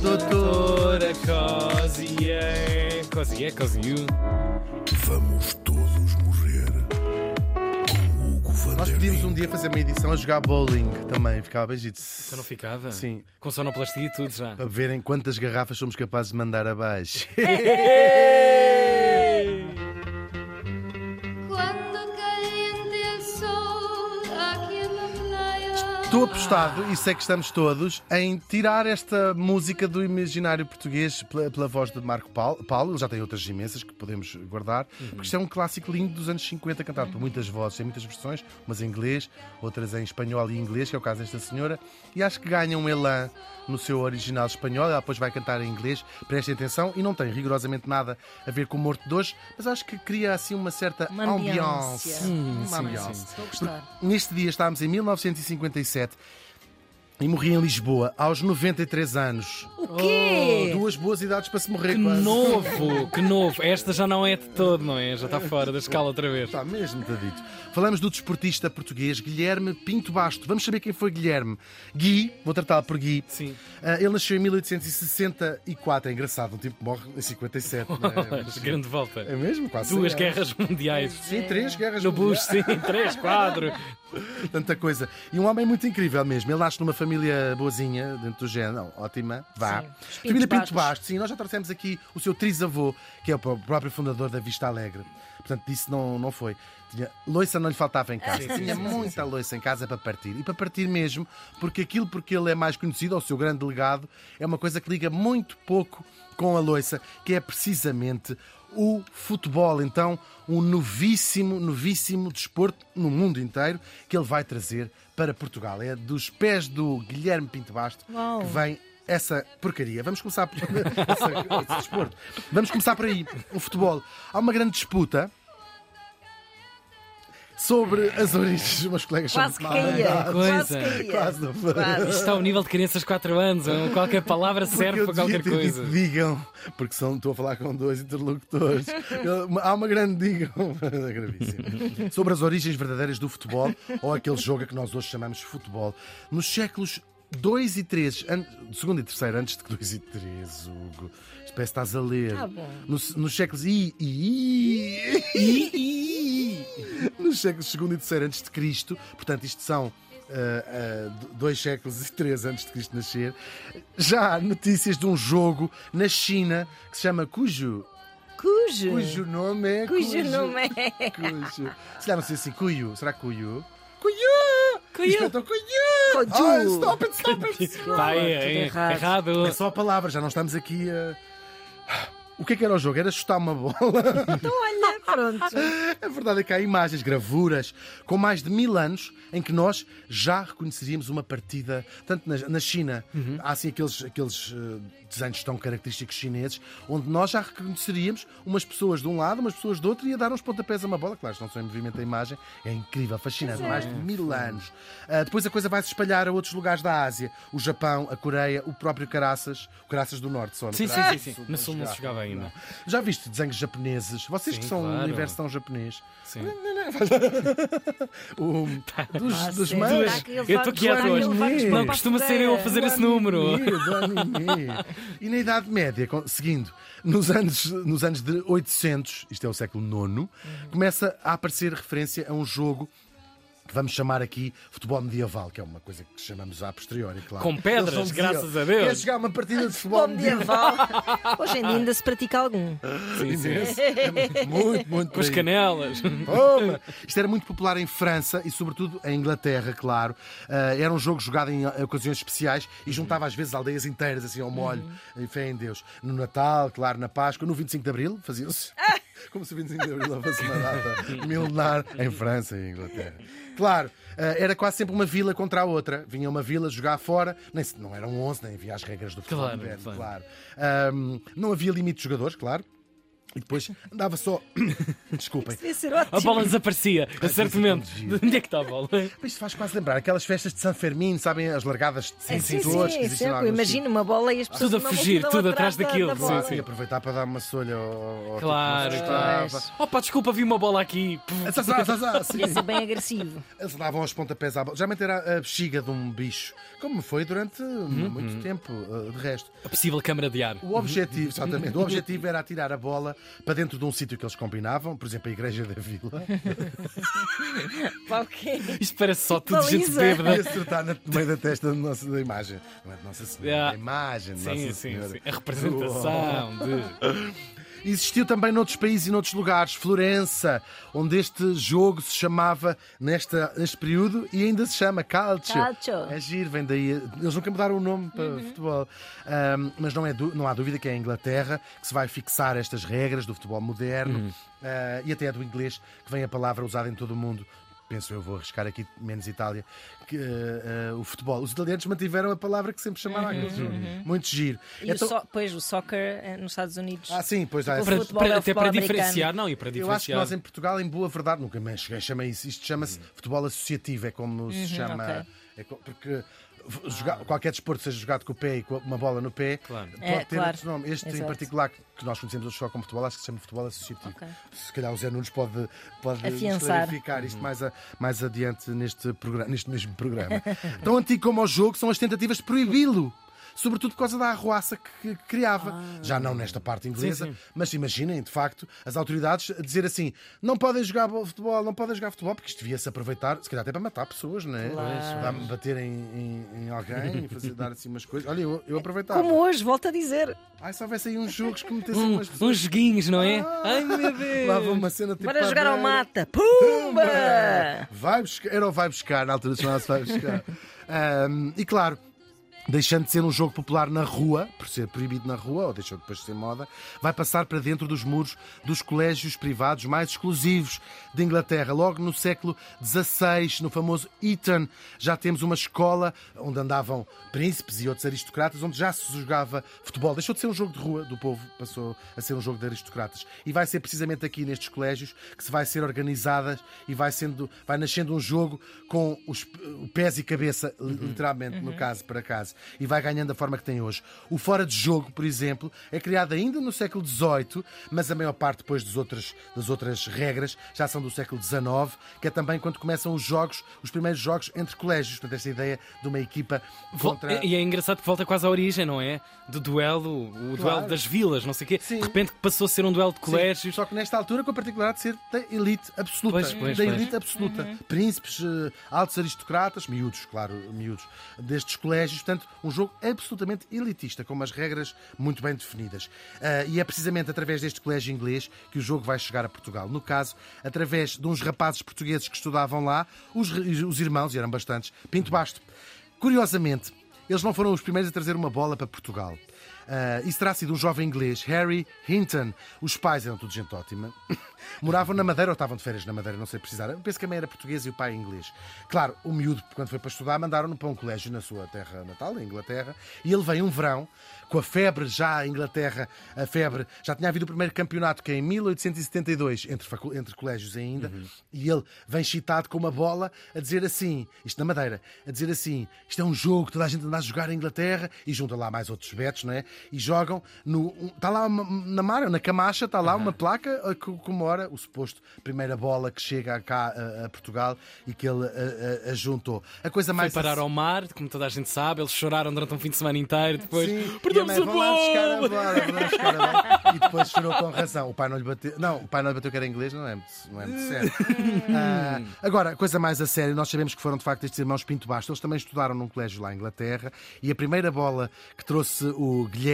doutora Cosier. Cosier, Cosiu. Vamos todos morrer com Hugo Van Nós podíamos um dia fazer uma edição a jogar bowling também, ficava bem giro. Então não ficava? Sim. Com sonoplastia e tudo já. Para verem quantas garrafas somos capazes de mandar abaixo. Estou apostado, e sei que estamos todos, em tirar esta música do imaginário português pela, pela voz de Marco Paulo. Paulo. Ele já tem outras imensas que podemos guardar, porque isto é um clássico lindo dos anos 50, cantado por muitas vozes, em muitas versões, umas em inglês, outras em espanhol e inglês, que é o caso desta senhora, e acho que ganha um elan no seu original espanhol. Ela depois vai cantar em inglês, prestem atenção, e não tem rigorosamente nada a ver com o Morto de hoje, mas acho que cria assim uma certa ambiance. Uma sim, ambiance. sim. Estou a gostar. Neste dia estávamos em 1957 e morri em Lisboa aos 93 anos. O quê? Duas boas idades para se morrer Que quase. novo, que novo. Esta já não é de todo, não é? Já está fora da escala outra vez. Está mesmo, está dito. Falamos do desportista português Guilherme Pinto Basto. Vamos saber quem foi Guilherme. Gui, vou tratá-lo por Gui. Sim. Ah, ele nasceu em 1864. É engraçado, um tipo que morre em 57. não é? Grande volta. É mesmo? Quase Duas 100 anos. guerras mundiais. Sim, três guerras No Bush, sim. Três, quatro. tanta coisa. E um homem muito incrível mesmo. Ele nasce numa família boazinha, dentro do género, ótima, vá. Família Pinto Bastos, sim, nós já trouxemos aqui o seu trisavô, que é o pró- próprio fundador da Vista Alegre. Portanto, disso não, não foi. Tinha, loiça não lhe faltava em casa. Tinha muita loiça em casa para partir. E para partir mesmo, porque aquilo porque ele é mais conhecido, ou o seu grande legado, é uma coisa que liga muito pouco com a loiça, que é precisamente o futebol. Então, um novíssimo, novíssimo desporto no mundo inteiro que ele vai trazer para Portugal. É dos pés do Guilherme Pinto Basto Uau. que vem essa porcaria. Vamos começar por essa- esse desporto. Vamos começar por aí, o futebol. Há uma grande disputa sobre as origens meus colegas. são Quase que muito caía. Quase caía. Quase não. Quase. Isto está ao nível de crianças de 4 anos. Qualquer palavra Porque serve para qualquer coisa. dito digam, porque são, estou a falar com dois interlocutores. Há uma grande digam, é gravíssimo. Sobre as origens verdadeiras do futebol, ou aquele jogo a que nós hoje chamamos futebol. Nos séculos 2 e 3, an... segundo e terceiro, antes de que 2 e 3, Hugo. Parece que estás a ler. Tá bom. Nos, nos séculos I, I, I, I, nos séculos segundo e terceiro antes de Cristo, portanto isto são ah, dois séculos e três antes de Cristo nascer, já há notícias de um jogo na China que se chama Cujo. Cujo. Cujo nome é Cujo nome é. Cujo. Se calhar não sei assim, Cuyo. Será Cuyo? Cuyo. Ah, stop it, stop it! Está é, errado. errado. É só a palavra, já não estamos aqui a. O que é que era o jogo? Era chutar uma bola. Então, olha, pronto. A verdade é que há imagens, gravuras, com mais de mil anos, em que nós já reconheceríamos uma partida, tanto na, na China, há assim aqueles, aqueles eh, desenhos tão característicos chineses, onde nós já reconheceríamos umas pessoas de um lado, umas pessoas do outro, e a dar uns pontapés a uma bola. Claro, não são em movimento a imagem, é incrível, fascinante, mais de mil anos. Ah, depois a coisa vai se espalhar a outros lugares da Ásia, o Japão, a Coreia, o próprio Caraças, o Caraças do Norte só. no Sim, sim, sim, sim. Sul No Sul não se jogava ainda. Já viste desenhos japoneses? Vocês Sim, que são claro. universo tão japonês. Sim. O, dos Ah, dos mães. Ele Eu estou aqui vai nos Não costuma a ser eu a fazer esse Do número. E na Idade Média, seguindo, nos anos, nos anos de 800, isto é o século IX, começa a aparecer referência a um jogo que vamos chamar aqui futebol medieval, que é uma coisa que chamamos a posteriori, claro. Com pedras, graças a Deus." Quer jogar uma partida de futebol medieval? Hoje em dia ainda se pratica algum. Sim, sim. É muito, muito Com as canelas. Toma! Isto era muito popular em França e, sobretudo, em Inglaterra, claro. Ah, era um jogo jogado em ocasiões especiais e juntava às vezes aldeias inteiras, assim, ao molho, em fé em Deus. No Natal, claro, na Páscoa, no 25 de Abril, faziam-se. Como se o 25 de Abril fosse uma data milenar em França e Inglaterra. Claro, ah, era quase sempre uma vila contra a outra. Vinha uma vila jogar fora, nem, se- não eram 11, nem havia as regras do futebol Claro, moderno, claro. Ahm, não havia limite de jogadores, claro. E depois andava só. Desculpem. A bola desaparecia, a certo é momento. giro. Onde é que está a bola? Isto faz quase lembrar aquelas festas de San Fermín, sabem? As largadas de É, sim, sensores sim, é lá sempre. no Imagina uma bola e as pessoas Tudo a fugir, tudo atrás da- daquilo, da sim, sim. E aproveitar para dar uma solha ao, Claro, tipo que claro. Opa, desculpa, vi uma bola aqui. Sim. Devia ser bem agressivo. Eles davam aos pontapés à bola. Geralmente era a bexiga de um bicho, como foi durante muito tempo, eh, de resto. A possível câmara de ar. O objetivo, exatamente, o objetivo era atirar a bola para dentro de um sítio que eles combinavam, por exemplo, a Igreja da Vila? Isto parece só tudo gente Baliza. e bêbada. acertar na- no meio da testa da, nossa, da imagem. Não é de Nossa Senhora, Yeah. da imagem de Sim, Nossa sim, Senhora. sim. A representação de. Existiu também noutros países e noutros lugares, Florença, onde este jogo se chamava, nesta, neste período, e ainda se chama Calcio. Calcio. É giro, vem daí. Eles nunca mudaram o nome para futebol. Ahm, mas não, é não há dúvida que é a Inglaterra que se vai fixar estas regras do futebol moderno ah, e até é do inglês, que vem a palavra usada em todo o mundo. Penso eu, vou arriscar aqui menos Itália, que ah, ah, o futebol. Os italianos mantiveram a palavra que sempre chamaram aquele jogo. Muito giro. E Então- o so... Pois, o soccer eh, nos Estados Unidos. Ah, sim, pois há O essa- Para- para- é até para americano. diferenciar, não, e para Eu acho que diferenciar. nós em Portugal, em boa verdade, nunca mais cheguei a chamar isso. Isto chama-se futebol associativo, é como se chama. ok. é porque jogar- qualquer desporto seja jogado com o pé e com uma bola no pé, Claro. pode É, ter claro. outro nome. Este em Exato. particular, que nós conhecemos hoje só como futebol, acho que se chama futebol associativo. Ok. Se calhar o Zé Nunes pode, pode clarificar isto mais, a- mais adiante neste, programa, neste mesmo programa. Tão antigo como o jogo são as tentativas de proibi-lo. Sobretudo por causa da arruaça que, criava. Já não nesta parte inglesa, Sim, sim. mas imaginem, de facto, as autoridades a dizer assim: não podem jogar bo- futebol, não podem jogar futebol, porque isto devia-se aproveitar, se calhar até para matar pessoas, não é? Claro. Bater em, em- em alguém e fazer, dar assim umas coisas. Olha, eu, eu aproveitava. Como hoje, volto a dizer. Ai, se houvesse aí uns jogos que metessem Um- umas pessoas. uns joguinhos, não é? Ah, Ai meu Deus! Lá vou uma cena tipo. Bora jogar ao mata. Pumba! Vai buscar, era o vai buscar, na altura chamava-se vai buscar. Ahm, e claro, deixando de ser um jogo popular na rua, por ser proibido na rua, ou deixou depois de ser moda, vai passar para dentro dos muros dos colégios privados mais exclusivos de Inglaterra. Logo no século XVI, no famoso Eton, já temos uma escola onde andavam príncipes e outros aristocratas, onde já se jogava futebol. Deixou de ser um jogo de rua do povo, passou a ser um jogo de aristocratas. E vai ser precisamente aqui nestes colégios que se vai ser organizadas e vai, sendo, vai nascendo um jogo com os pés e cabeça, li- literalmente, no caso, para casa, e vai ganhando a forma que tem hoje. O fora de jogo, por exemplo, é criado ainda no século XVIII, mas a maior parte depois das outras, das outras regras já são do século XIX, que é também quando começam os jogos, os primeiros jogos entre colégios. Portanto, esta ideia de uma equipa contra. E é engraçado que volta quase à origem, não é? Do duelo, o duelo das vilas, não sei o quê. Sim. De repente passou a ser um duelo de Sim, colégios. Só que nesta altura com a particularidade de ser da elite absoluta. Pois, pois, da pois. elite absoluta. Príncipes, eh, altos aristocratas, miúdos, claro, miúdos, destes colégios. Portanto, um jogo absolutamente elitista, com umas regras muito bem definidas. Ah, e é precisamente através deste colégio inglês que o jogo vai chegar a Portugal. No caso, através de uns rapazes portugueses que estudavam lá, os, os irmãos, e eram bastantes, Pinto Basto. Curiosamente, eles não foram os primeiros a trazer uma bola para Portugal. Ah, isso terá sido um jovem inglês, Harry Hinton. Os pais eram tudo gente ótima. Moravam na Madeira ou estavam de férias na Madeira, não sei precisar. Eu penso que a mãe era portuguesa e o pai inglês. Claro, o miúdo, quando foi para estudar, mandaram-no para um colégio na sua terra natal, em Inglaterra, e ele veio um verão, com a febre já em Inglaterra, a febre, já tinha havido o primeiro campeonato, que é em 1872, entre, entre colégios ainda, e ele vem chitado com uma bola a dizer assim, isto na Madeira, a dizer assim, isto é um jogo, toda a gente anda a jogar em Inglaterra, e junta lá mais outros betos, não é? E jogam no. um- Está lá uma- na mar, na Camacha, está lá uma placa a que comemora o suposto primeira bola que chega cá a, a Portugal e que ele a, a- a juntou. A coisa Foi mais. parar ao mar, como toda a gente sabe, eles choraram durante um fim de semana inteiro, depois Sim, perdemos a bola! E depois chorou com razão. O pai não lhe bateu. Não, o pai não lhe bateu que era inglês, não é muito, não é muito sério. Ah, agora, coisa mais a sério, nós sabemos que foram de facto estes irmãos Pinto Basto. Eles também estudaram num colégio lá em Inglaterra e a primeira bola que trouxe o Guilherme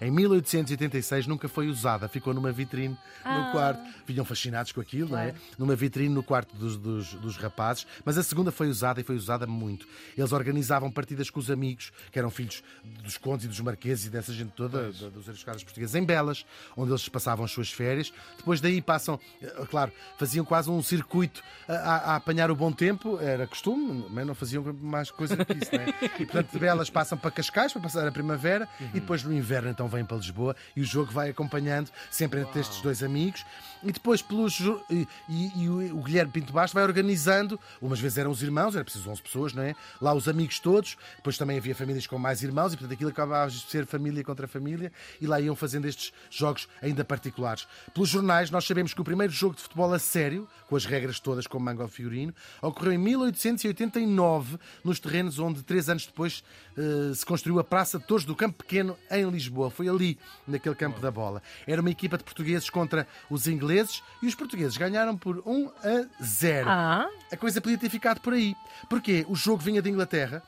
em 1886 nunca foi usada. Ficou numa vitrine no quarto. Vinham fascinados com aquilo, não é? Numa vitrine no quarto dos, dos, dos rapazes. Mas a segunda foi usada e foi usada muito. Eles organizavam partidas com os amigos, que eram filhos dos condes e dos marqueses e dessa gente toda, da- dos aristocratas portugueses, em Belas, onde eles passavam as suas férias. Depois daí passam, eh, claro, faziam quase um circuito a, a- apanhar o bom tempo, era costume, mas não faziam mais coisa do que isso, não é? E portanto de Belas passam para Cascais, para passar a primavera, e depois no inverno então vêm para Lisboa e o jogo vai acompanhando sempre entre estes dois amigos. E depois pelos, e, e- e o Guilherme Pinto Basto vai organizando, umas vezes eram os irmãos, era preciso 11 pessoas, não é? Lá os amigos todos, depois também havia famílias com mais irmãos e portanto aquilo acabava de ser família contra família e lá iam fazendo estes jogos ainda particulares. Pelos jornais nós sabemos que o primeiro jogo de futebol a sério, com as regras todas como manga ao figurino, ocorreu em 1889 nos terrenos onde três anos depois eh, se construiu a Praça de Torres do Campo Pequeno em Lisboa. Foi ali, naquele campo da bola. Era uma equipa de portugueses contra os ingleses e os portugueses ganharam por 1 a 0 Ah, a coisa podia ter ficado por aí. Porque o jogo vinha de Inglaterra.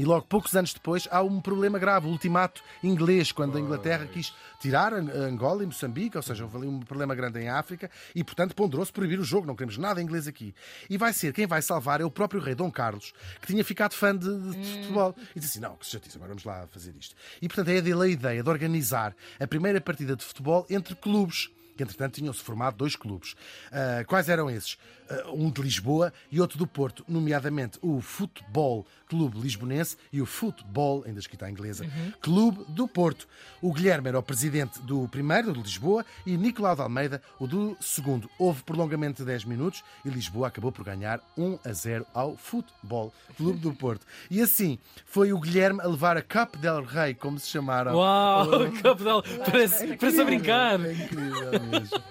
E logo poucos anos depois há um problema grave, o ultimato inglês, quando a Inglaterra quis tirar Ang- Angola e Moçambique, ou seja, houve ali um problema grande em África, e portanto ponderou-se proibir o jogo, não queremos nada inglês aqui. E vai ser, quem vai salvar é o próprio rei Dom Carlos, que tinha ficado fã de, de futebol. E disse assim, não, que se chatice, agora vamos lá fazer isto. E portanto é dele a ideia de organizar a primeira partida de futebol entre clubes que entretanto tinham-se formado dois clubes. Ah, quais eram esses? Ah, um de Lisboa e outro do Porto, nomeadamente o Futebol Clube Lisbonense e o Futebol, ainda escrito em inglesa, Clube do Porto. O Guilherme era o presidente do primeiro, de Lisboa, e Nicolau de Almeida, o do segundo. Houve prolongamento de 10 minutos e Lisboa acabou por ganhar 1 a 0 ao Futebol Clube do Porto. E assim foi o Guilherme a levar a Cup del Rei, como se chamaram. Uau, Capdal, parece, parece a brincar. É incrível mesmo.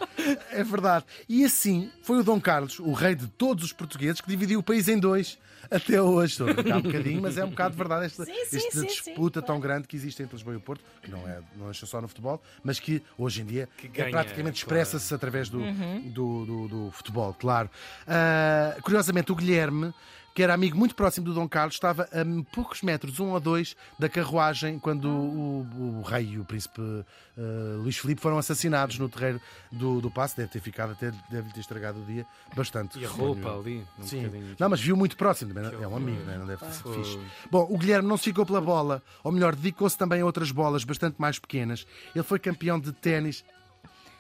É verdade. E assim foi o Dom Carlos, o rei de todos os portugueses, que dividiu o país em dois. Até hoje, estou a brincar um bocadinho, mas é um bocado verdade esta, Sim, sim, esta sim, disputa sim, tão grande que existe entre Lisboa e o Porto, que não é não nasceu só no futebol, mas que hoje em dia é ganha, praticamente claro. expressa-se através do, Uhum. do, do- do futebol, claro. Ah, curiosamente, o Guilherme, que era amigo muito próximo do Dom Carlos, estava a poucos metros, um ou dois, da carruagem quando o, o- o rei e o príncipe ah, Luís Filipe foram assassinados no terreiro do, do passo. Deve ter ficado, até deve ter estragado o dia bastante. E a roupa ali, um Sim. bocadinho. Não, mas viu muito próximo, também, é um amigo, não, é? não deve ter sido fixe. Bom, o Guilherme não se ficou pela bola, ou melhor, dedicou-se também a outras bolas bastante mais pequenas. Ele foi campeão de ténis.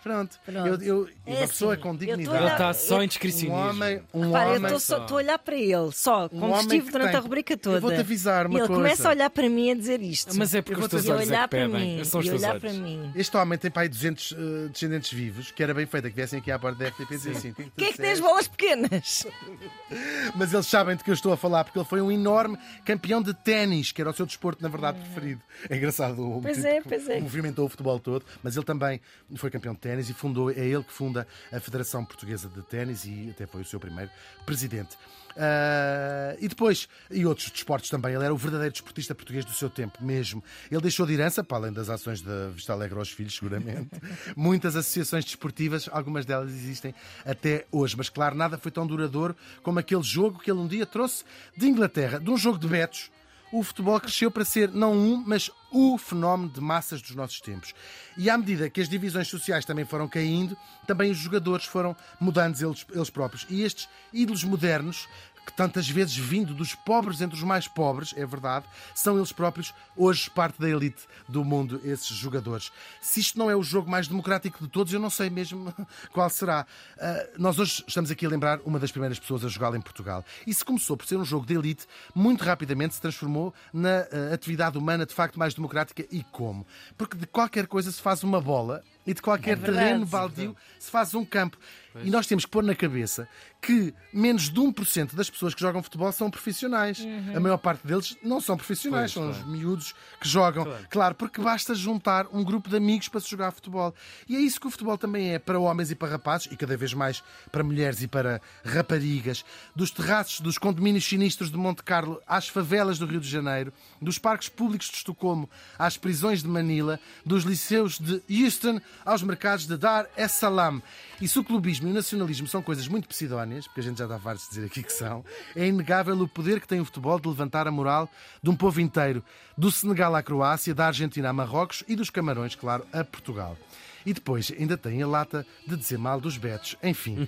Pronto, Pronto. Eu, eu- É uma pessoa assim, com eu tô a Ele dignidade. olhar- está só em Um descricionismo. homem, um Repara, eu homem. estou só- estou a olhar para ele, só, Um como homem estive durante tem- a rubrica Eu toda. vou-te avisar uma e ele coisa. começa a olhar para mim a dizer isto. Mas é porque Eu os teus olhos é olhar que para mim. um São os olhar para mim. Este homem tem para aí 200 eh, descendentes vivos, que era bem feito que viessem aqui à porta da RTP e dizer assim: "Tu Quem é que tem as disseste?" bolas pequenas? Mas eles sabem de que eu estou a falar, porque ele foi um enorme campeão de ténis, que era o seu desporto, na verdade, preferido. É engraçado o Pois é, pois é. movimentou o futebol todo, mas ele também foi campeão de ténis e fundou, é ele que funda a Federação Portuguesa de Ténis e até foi o seu primeiro presidente. Ah, e depois, e outros desportos também, ele era o verdadeiro desportista português do seu tempo mesmo. Ele deixou de herança, para além das ações da Vista Alegre aos filhos, seguramente, muitas associações desportivas, algumas delas existem até hoje. Mas claro, nada foi tão duradouro como aquele jogo que ele um dia trouxe de Inglaterra, de um jogo de betos. O futebol cresceu para ser não um, mas o fenómeno de massas dos nossos tempos. E à medida que as divisões sociais também foram caindo, também os jogadores foram mudando eles, eles próprios. E estes ídolos modernos, que tantas vezes vindo dos pobres entre os mais pobres, é verdade, são eles próprios hoje parte da elite do mundo, esses jogadores. Se isto não é o jogo mais democrático de todos, eu não sei mesmo qual será. Ah, nós hoje estamos aqui a lembrar uma das primeiras pessoas a jogar em Portugal. E se começou por ser um jogo de elite, muito rapidamente se transformou na ah, atividade humana de facto mais democrática. E como? Porque de qualquer coisa se faz uma bola e de qualquer É verdade. terreno baldio se faz um campo. E nós temos que pôr na cabeça que menos de 1% das pessoas que jogam futebol são profissionais. Uhum. A maior parte deles não são profissionais, Pois, são claro. os miúdos que jogam. Claro. Claro, porque basta juntar um grupo de amigos para se jogar futebol. E é isso que o futebol também é para homens e para rapazes, e cada vez mais para mulheres e para raparigas. Dos terraços dos condomínios sinistros de Monte Carlo às favelas do Rio de Janeiro, dos parques públicos de Estocolmo às prisões de Manila, dos liceus de Houston aos mercados de Dar es Salaam. E se o clubismo e o nacionalismo são coisas muito pseudónias, porque a gente já está farto de dizer aqui que são, é inegável o poder que tem o futebol de levantar a moral de um povo inteiro, do Senegal à Croácia, da Argentina a Marrocos e dos Camarões, claro, a Portugal. E depois ainda tem a lata de dizer mal dos betos. Enfim.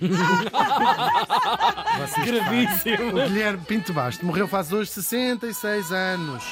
Gravíssimo. O Guilherme Pinto Basto morreu faz hoje 66 anos.